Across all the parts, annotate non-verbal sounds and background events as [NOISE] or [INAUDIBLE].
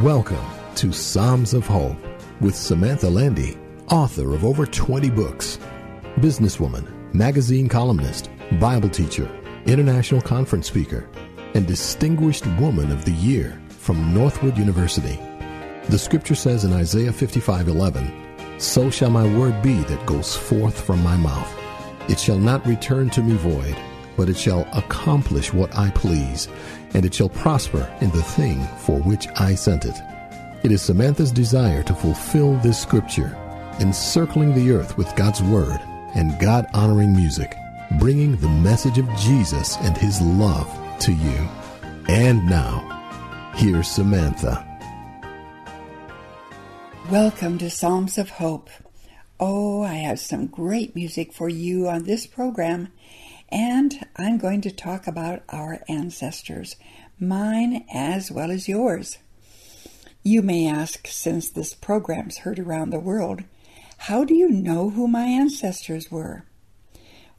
Welcome to Psalms of Hope with Samantha Landy, author of over 20 books, businesswoman, magazine columnist, Bible teacher, international conference speaker, and Distinguished Woman of the Year from Northwood University. The scripture says in Isaiah 55:11, "So shall my word be that goes forth from my mouth. It shall not return to me void, but it shall accomplish what I please, and it shall prosper in the thing for which I sent it." It is Samantha's desire to fulfill this scripture, encircling the earth with God's word and God honoring music, bringing the message of Jesus and his love to you. And now, here's Samantha. Welcome to Psalms of Hope. Oh, I have some great music for you on this program, and I'm going to talk about our ancestors, mine as well as yours. You may ask, since this program's heard around the world, how do you know who my ancestors were?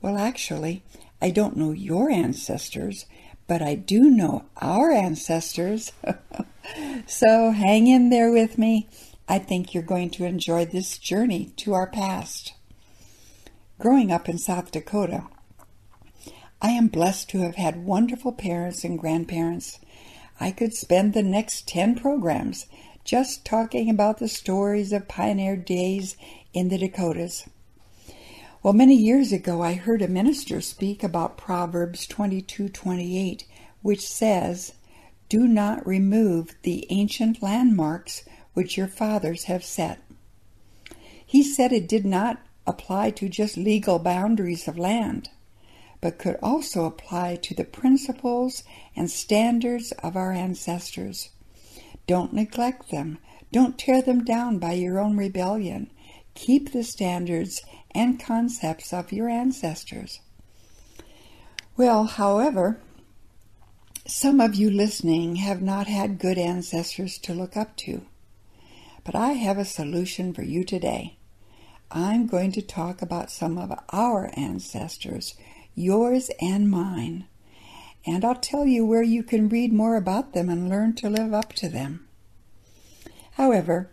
Well, actually, I don't know your ancestors, but I do know our ancestors. [LAUGHS] so hang in there with me. I think you're going to enjoy this journey to our past. Growing up in South Dakota, I am blessed to have had wonderful parents and grandparents. I could spend the next 10 programs just talking about the stories of pioneer days in the Dakotas. Well, many years ago, I heard a minister speak about Proverbs 22:28, which says, "Do not remove the ancient landmarks which your fathers have set." He said it did not apply to just legal boundaries of land, but could also apply to the principles and standards of our ancestors. Don't neglect them. Don't tear them down by your own rebellion. Keep the standards and concepts of your ancestors. Well, however, some of you listening have not had good ancestors to look up to. But I have a solution for you today. I'm going to talk about some of our ancestors, yours and mine. And I'll tell you where you can read more about them and learn to live up to them. However,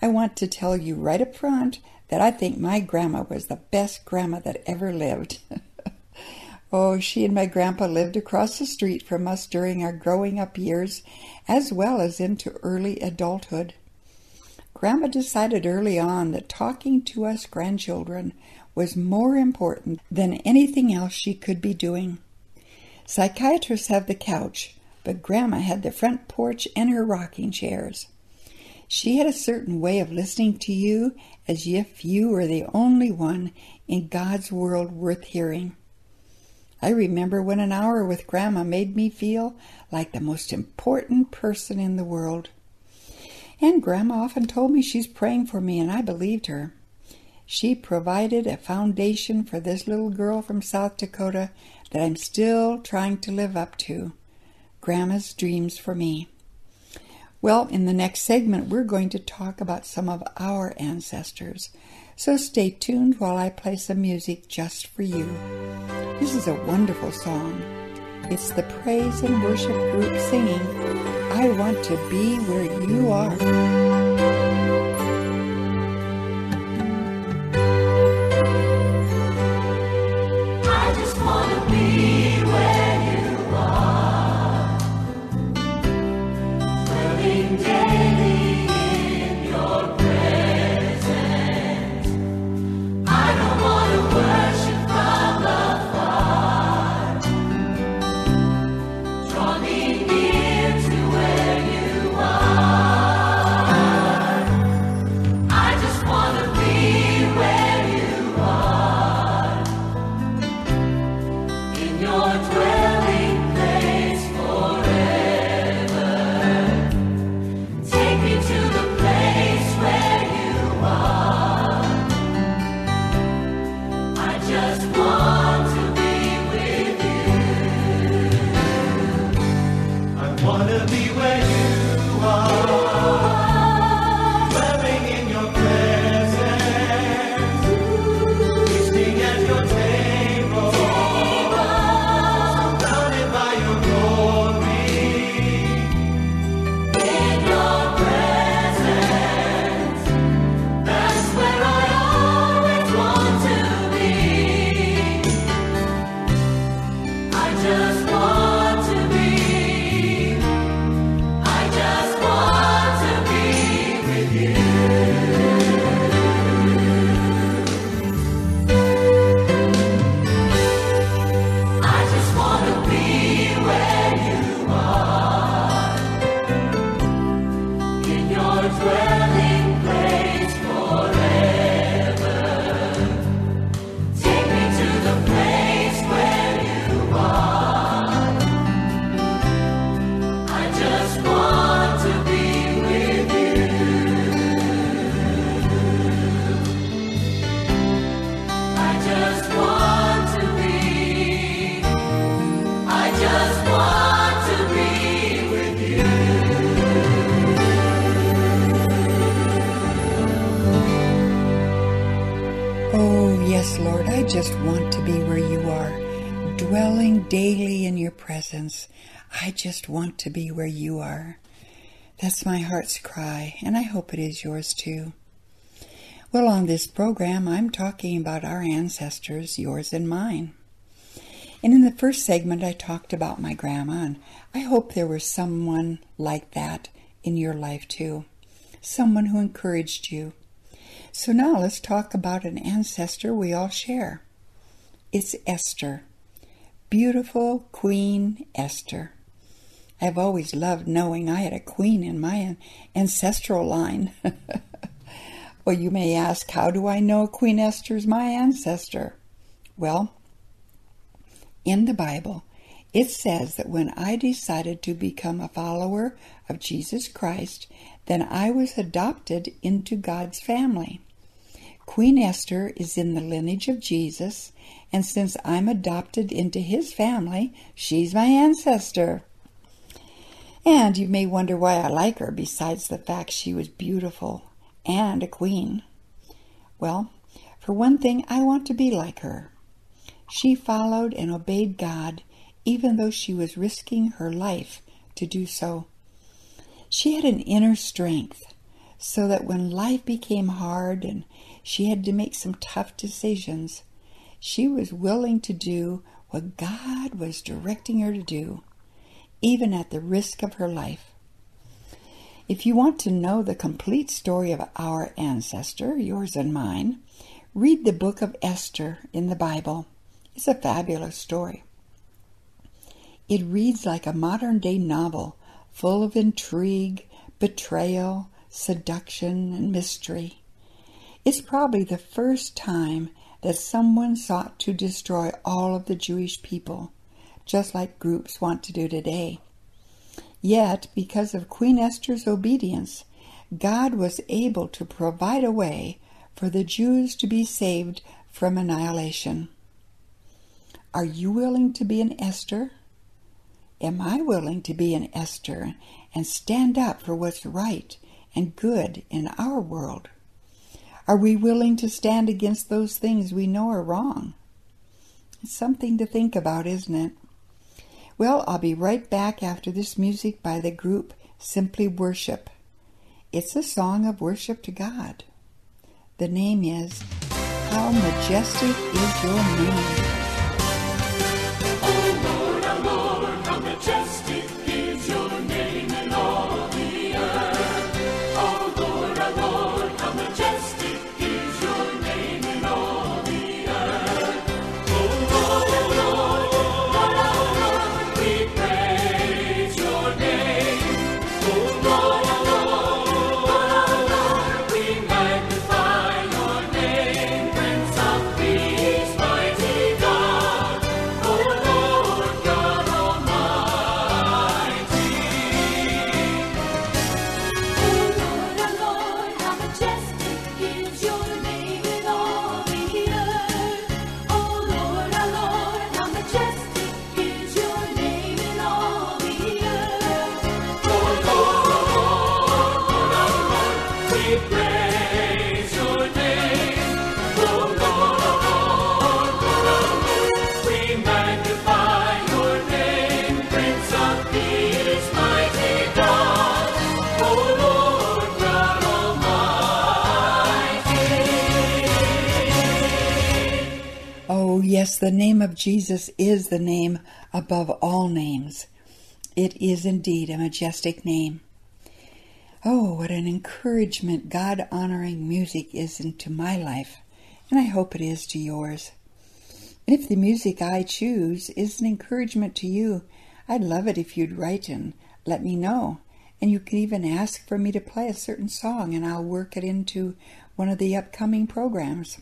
I want to tell you right up front that I think my grandma was the best grandma that ever lived. [LAUGHS] oh, she and my grandpa lived across the street from us during our growing up years as well as into early adulthood. Grandma decided early on that talking to us grandchildren was more important than anything else she could be doing. Psychiatrists have the couch, but Grandma had the front porch and her rocking chairs. She had a certain way of listening to you as if you were the only one in God's world worth hearing. I remember when an hour with Grandma made me feel like the most important person in the world. And Grandma often told me she's praying for me, and I believed her. She provided a foundation for this little girl from South Dakota that I'm still trying to live up to. Grandma's dreams for me. Well, in the next segment, we're going to talk about some of our ancestors. So stay tuned while I play some music just for you. This is a wonderful song. It's the praise and worship group singing, I Want to Be Where You Are. Dwelling daily daily in your presence. I just want to be where you are. That's my heart's cry, and I hope it is yours too. Well, on this program, I'm talking about our ancestors, yours and mine. And in the first segment, I talked about my grandma, and I hope there was someone like that in your life too. Someone who encouraged you, so now let's talk about an ancestor we all share. It's Esther. Beautiful Queen Esther. I've always loved knowing I had a queen in my ancestral line. [LAUGHS] well, you may ask, how do I know Queen Esther's my ancestor? Well, in the Bible, it says that when I decided to become a follower of Jesus Christ, then I was adopted into God's family. Queen Esther is in the lineage of Jesus, and since I'm adopted into his family, she's my ancestor. And you may wonder why I like her, besides the fact she was beautiful and a queen. Well, for one thing, I want to be like her. She followed and obeyed God, even though she was risking her life to do so. She had an inner strength, so that when life became hard and she had to make some tough decisions. She was willing to do what God was directing her to do, even at the risk of her life. If you want to know the complete story of our ancestor, yours and mine, read the book of Esther in the Bible. It's a fabulous story. It reads like a modern day novel full of intrigue, betrayal, seduction, and mystery. It's probably the first time that someone sought to destroy all of the Jewish people, just like groups want to do today. Yet, because of Queen Esther's obedience, God was able to provide a way for the Jews to be saved from annihilation. Are you willing to be an Esther? Am I willing to be an Esther and stand up for what's right and good in our world? Are we willing to stand against those things we know are wrong? It's something to think about, isn't it? Well, I'll be right back after this music by the group Simply Worship. It's a song of worship to God. The name is How Majestic is Your Name. The name of Jesus is the name above all names. It is indeed a majestic name. Oh, what an encouragement God honoring music is into my life, and I hope it is to yours. And if the music I choose is an encouragement to you, I'd love it if you'd write and let me know. And you can even ask for me to play a certain song, and I'll work it into one of the upcoming programs.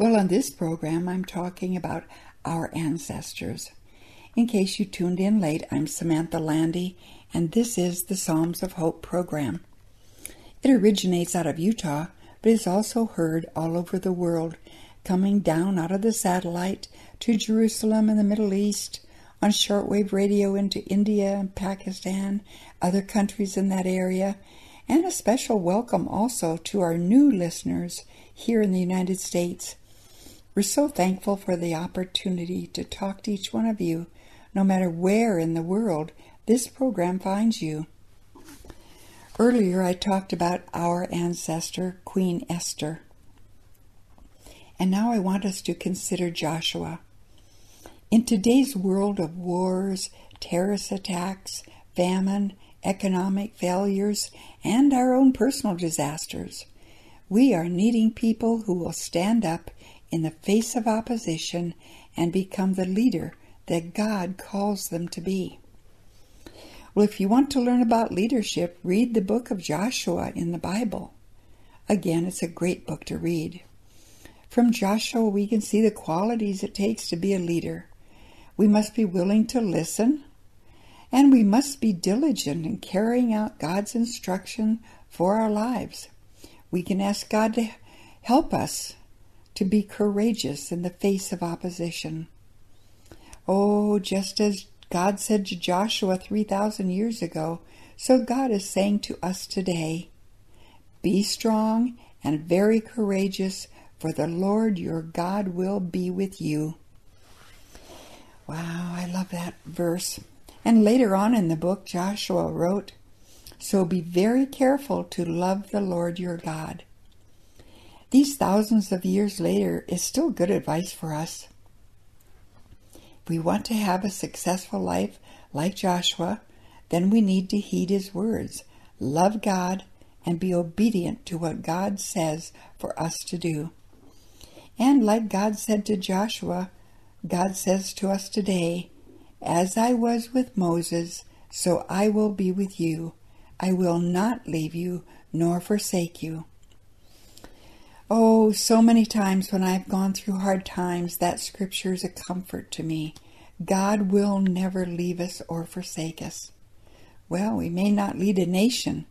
Well, on this program, I'm talking about our ancestors. In case you tuned in late, I'm Samantha Landy, and this is the Psalms of Hope program. It originates out of Utah, but is also heard all over the world, coming down out of the satellite to Jerusalem and the Middle East, on shortwave radio into India and Pakistan, other countries in that area, and a special welcome also to our new listeners here in the United States. We're so thankful for the opportunity to talk to each one of you, no matter where in the world this program finds you. Earlier, I talked about our ancestor, Queen Esther. And now I want us to consider Joshua. In today's world of wars, terrorist attacks, famine, economic failures, and our own personal disasters, we are needing people who will stand up in the face of opposition and become the leader that God calls them to be. Well, if you want to learn about leadership, read the book of Joshua in the Bible. Again, it's a great book to read. From Joshua, we can see the qualities it takes to be a leader. We must be willing to listen, and we must be diligent in carrying out God's instruction for our lives. We can ask God to help us to be courageous in the face of opposition. Oh, just as God said to Joshua 3,000 years ago, so God is saying to us today Be strong and very courageous, for the Lord your God will be with you. Wow, I love that verse. And later on in the book, Joshua wrote, So be very careful to love the Lord your God. These thousands of years later is still good advice for us. If we want to have a successful life like Joshua, then we need to heed his words, love God, and be obedient to what God says for us to do. And like God said to Joshua, God says to us today, As I was with Moses, so I will be with you. I will not leave you nor forsake you. Oh, so many times when I've gone through hard times, that scripture is a comfort to me. God will never leave us or forsake us. Well, we may not lead a nation,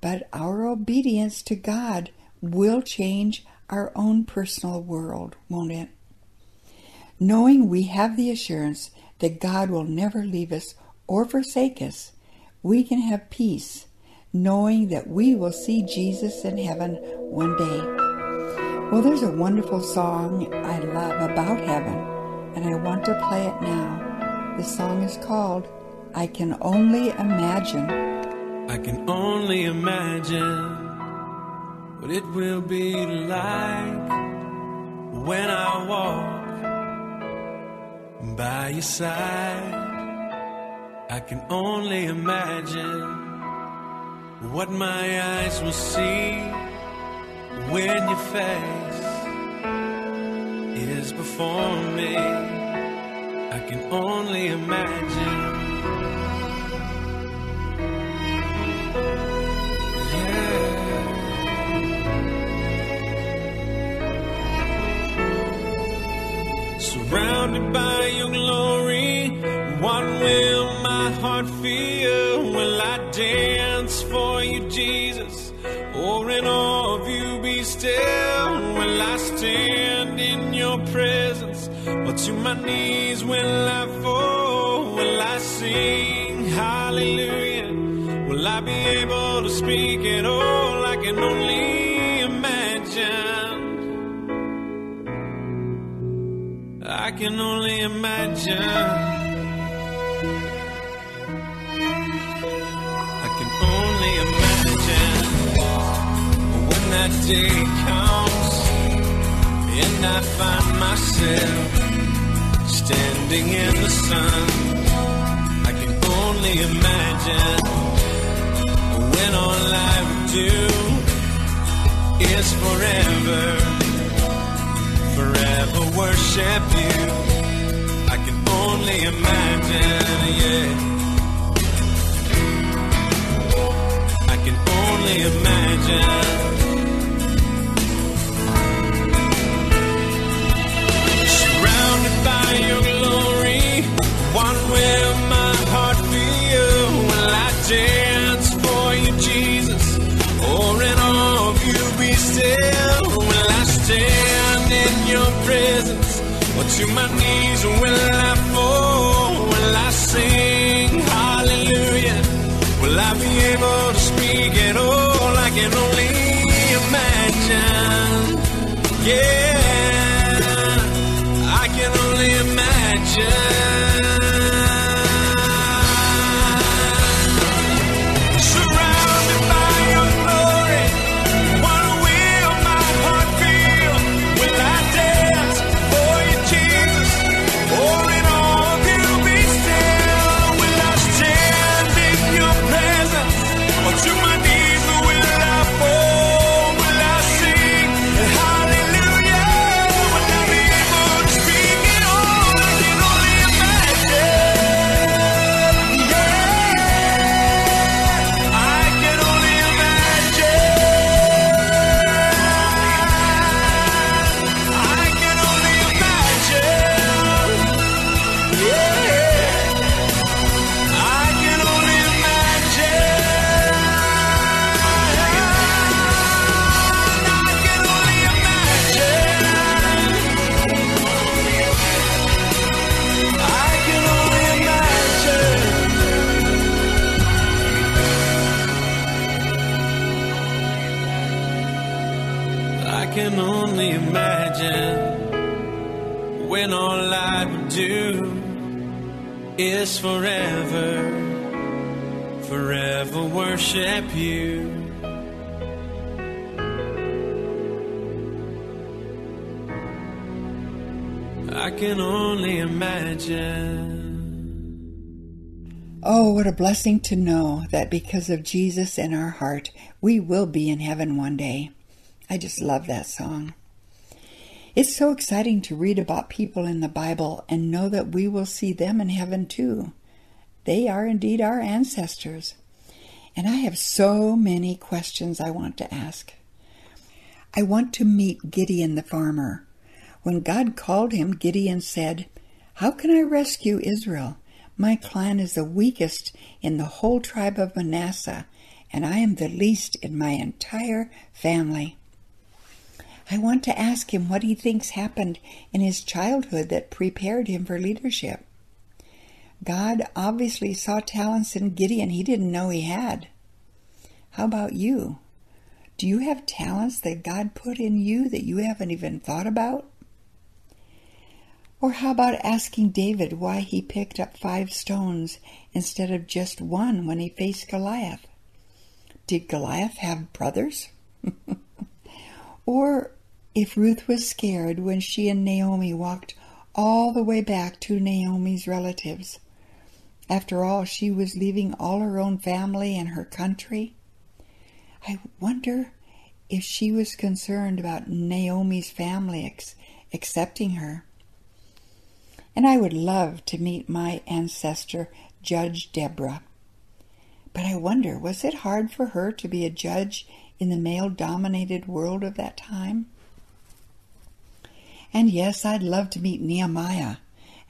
but our obedience to God will change our own personal world, won't it? Knowing we have the assurance that God will never leave us or forsake us, we can have peace, knowing that we will see Jesus in heaven one day. Well, there's a wonderful song I love about heaven, and I want to play it now. The song is called I Can Only Imagine. I can only imagine what it will be like when I walk by your side. I can only imagine what my eyes will see when your face is before me. I can only imagine. Yeah. Surrounded by your glory, what will my heart feel? Will I dance for you, Jesus? Or in be still? Will I stand in your presence? Or to my knees will I fall? Will I sing hallelujah? Will I be able to speak at all? I can only imagine. I can only imagine. That day comes and I find myself standing in the sun. I can only imagine when all I would do is forever, forever worship you. I can only imagine, yeah. I can only imagine. My heart? Will I dance for you, Jesus? Or in awe of you be still? Will I stand in your presence? Or to my knees will I fall? Will I sing hallelujah? Will I be able to speak at all? I can only imagine. Yeah, I can only imagine. Oh, what a blessing to know that because of Jesus in our heart, we will be in heaven one day. I just love that song. It's so exciting to read about people in the Bible and know that we will see them in heaven too. They are indeed our ancestors. And I have so many questions I want to ask. I want to meet Gideon the farmer. When God called him, Gideon said, How can I rescue Israel? My clan is the weakest in the whole tribe of Manasseh, and I am the least in my entire family. I want to ask him what he thinks happened in his childhood that prepared him for leadership. God obviously saw talents in Gideon he didn't know he had. How about you? Do you have talents that God put in you that you haven't even thought about? Or how about asking David why he picked up five stones instead of just one when he faced Goliath? Did Goliath have brothers? [LAUGHS] or if Ruth was scared when she and Naomi walked all the way back to Naomi's relatives. After all, she was leaving all her own family and her country. I wonder if she was concerned about Naomi's family ex- accepting her. And I would love to meet my ancestor, Judge Deborah. But I wonder, was it hard for her to be a judge in the male dominated world of that time? And yes, I'd love to meet Nehemiah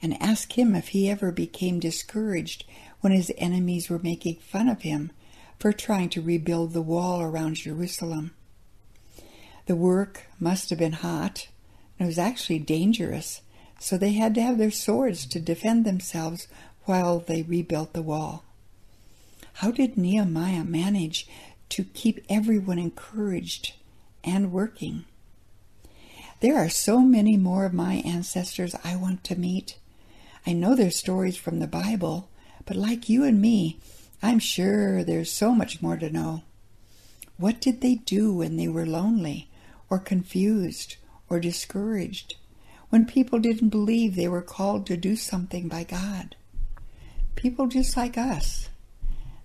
and ask him if he ever became discouraged when his enemies were making fun of him for trying to rebuild the wall around Jerusalem. The work must have been hot, and it was actually dangerous, so they had to have their swords to defend themselves while they rebuilt the wall. How did Nehemiah manage to keep everyone encouraged and working? There are so many more of my ancestors I want to meet. I know their stories from the Bible, but like you and me, I'm sure there's so much more to know. What did they do when they were lonely, or confused, or discouraged, when people didn't believe they were called to do something by God. People just like us.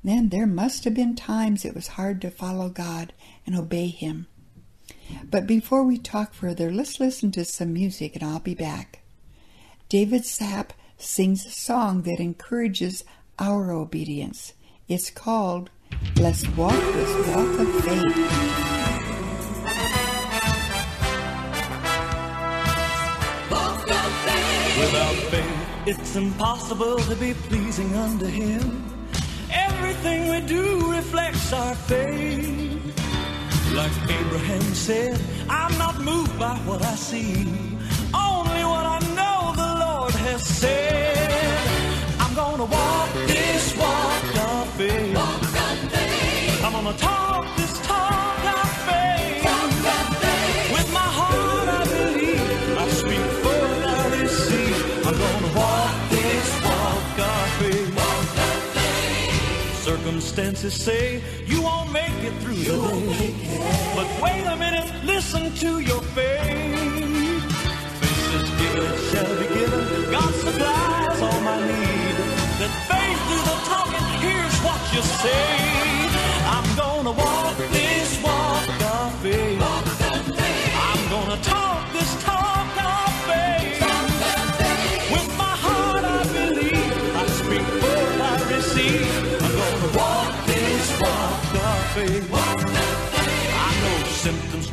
Then there must have been times it was hard to follow God and obey Him. But before we talk further, let's listen to some music and I'll be back. David Sapp sings a song that encourages our obedience. It's called Let's Walk This Walk of Faith. It's impossible to be pleasing unto Him. Everything we do reflects our faith. Like Abraham said, I'm not moved by what I see, only what I know the Lord has said. I'm gonna walk this walk of faith. I'm gonna talk Circumstances say you won't make it through the day. But wait a minute, listen to your faith. Faith is given, it shall be given. God supplies all my need. That faith through the talking, here's what you say.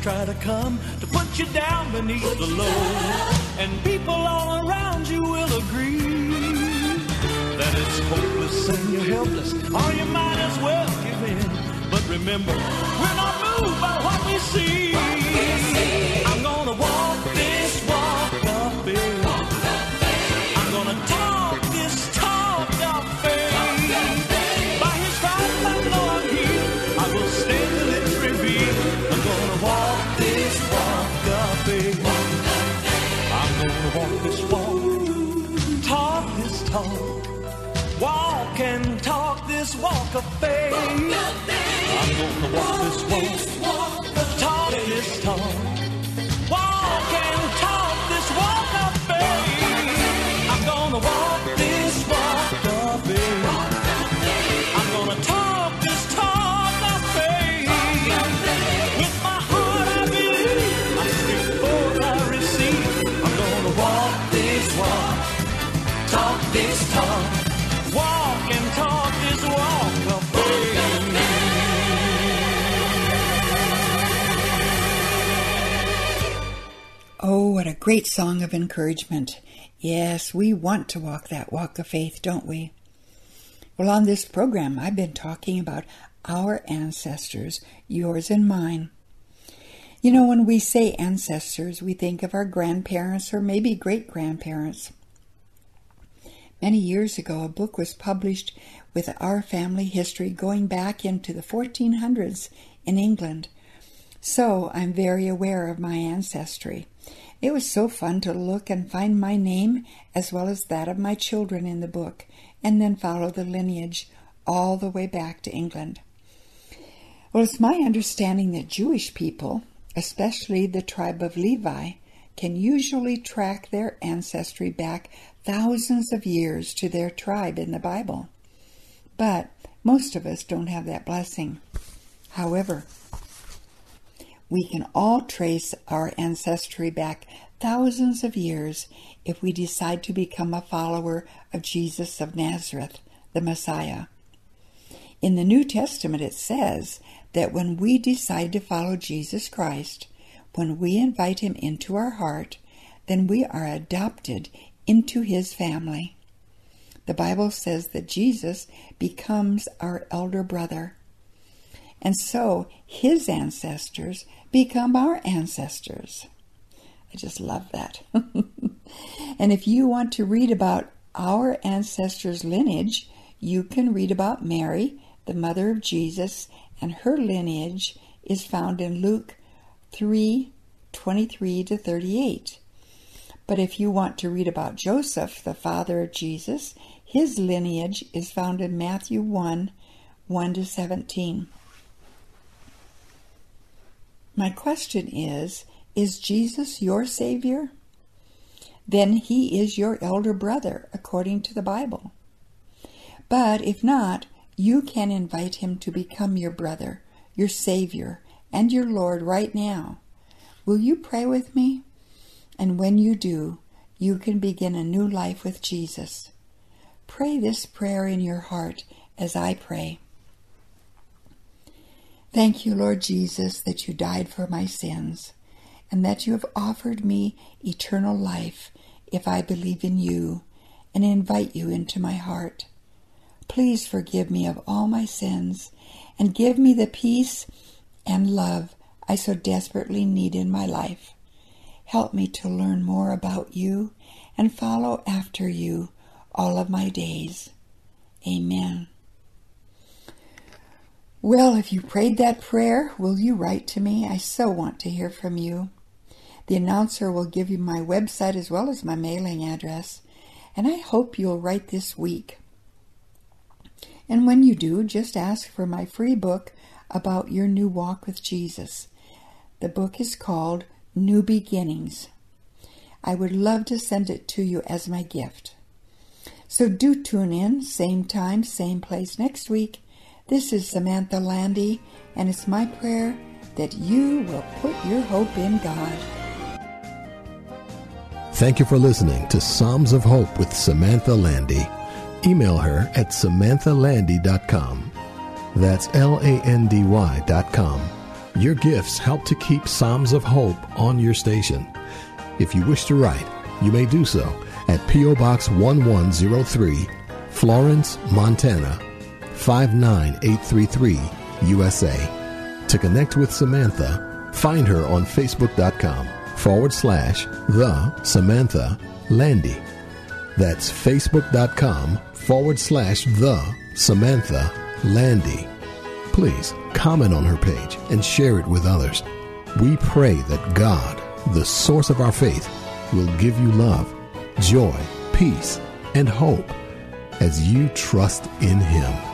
Try to come to put you down beneath the load, and people all around you will agree that it's hopeless and you're helpless, or you might as well give in. But remember, we're not moved by what we see. I'm gonna walk of faith. I'm gonna walk this walk, talk this talk. Great song of encouragement. Yes, we want to walk that walk of faith, don't we? Well, on this program, I've been talking about our ancestors, yours and mine. You know, when we say ancestors, we think of our grandparents or maybe great grandparents. Many years ago, a book was published with our family history going back into the 1400s in England. So I'm very aware of my ancestry. It was so fun to look and find my name as well as that of my children in the book, and then follow the lineage all the way back to England. Well, it's my understanding that Jewish people, especially the tribe of Levi, can usually track their ancestry back thousands of years to their tribe in the Bible. But most of us don't have that blessing. However, we can all trace our ancestry back thousands of years if we decide to become a follower of Jesus of Nazareth, the Messiah. In the New Testament, it says that when we decide to follow Jesus Christ, when we invite him into our heart, then we are adopted into his family. The Bible says that Jesus becomes our elder brother. And so his ancestors become our ancestors. I just love that. [LAUGHS] and if you want to read about our ancestors' lineage, you can read about Mary, the mother of Jesus, and her lineage is found in Luke 3 23 to 38. But if you want to read about Joseph, the father of Jesus, his lineage is found in Matthew 1 1 to 17. My question is Is Jesus your Savior? Then he is your elder brother, according to the Bible. But if not, you can invite him to become your brother, your Savior, and your Lord right now. Will you pray with me? And when you do, you can begin a new life with Jesus. Pray this prayer in your heart as I pray. Thank you, Lord Jesus, that you died for my sins and that you have offered me eternal life if I believe in you and invite you into my heart. Please forgive me of all my sins and give me the peace and love I so desperately need in my life. Help me to learn more about you and follow after you all of my days. Amen. Well, if you prayed that prayer, will you write to me? I so want to hear from you. The announcer will give you my website as well as my mailing address, and I hope you'll write this week. And when you do, just ask for my free book about your new walk with Jesus. The book is called New Beginnings. I would love to send it to you as my gift. So do tune in, same time, same place next week. This is Samantha Landy, and it's my prayer that you will put your hope in God. Thank you for listening to Psalms of Hope with Samantha Landy. Email her at samanthalandy.com. That's L A N D Y.com. Your gifts help to keep Psalms of Hope on your station. If you wish to write, you may do so at P.O. Box 1103, Florence, Montana 59833, USA. To connect with Samantha, find her on Facebook.com forward slash The Samantha Landy. That's Facebook.com forward slash The Samantha Landy. Please comment on her page and share it with others. We pray that God, the source of our faith, will give you love joy, peace, and hope as you trust in Him.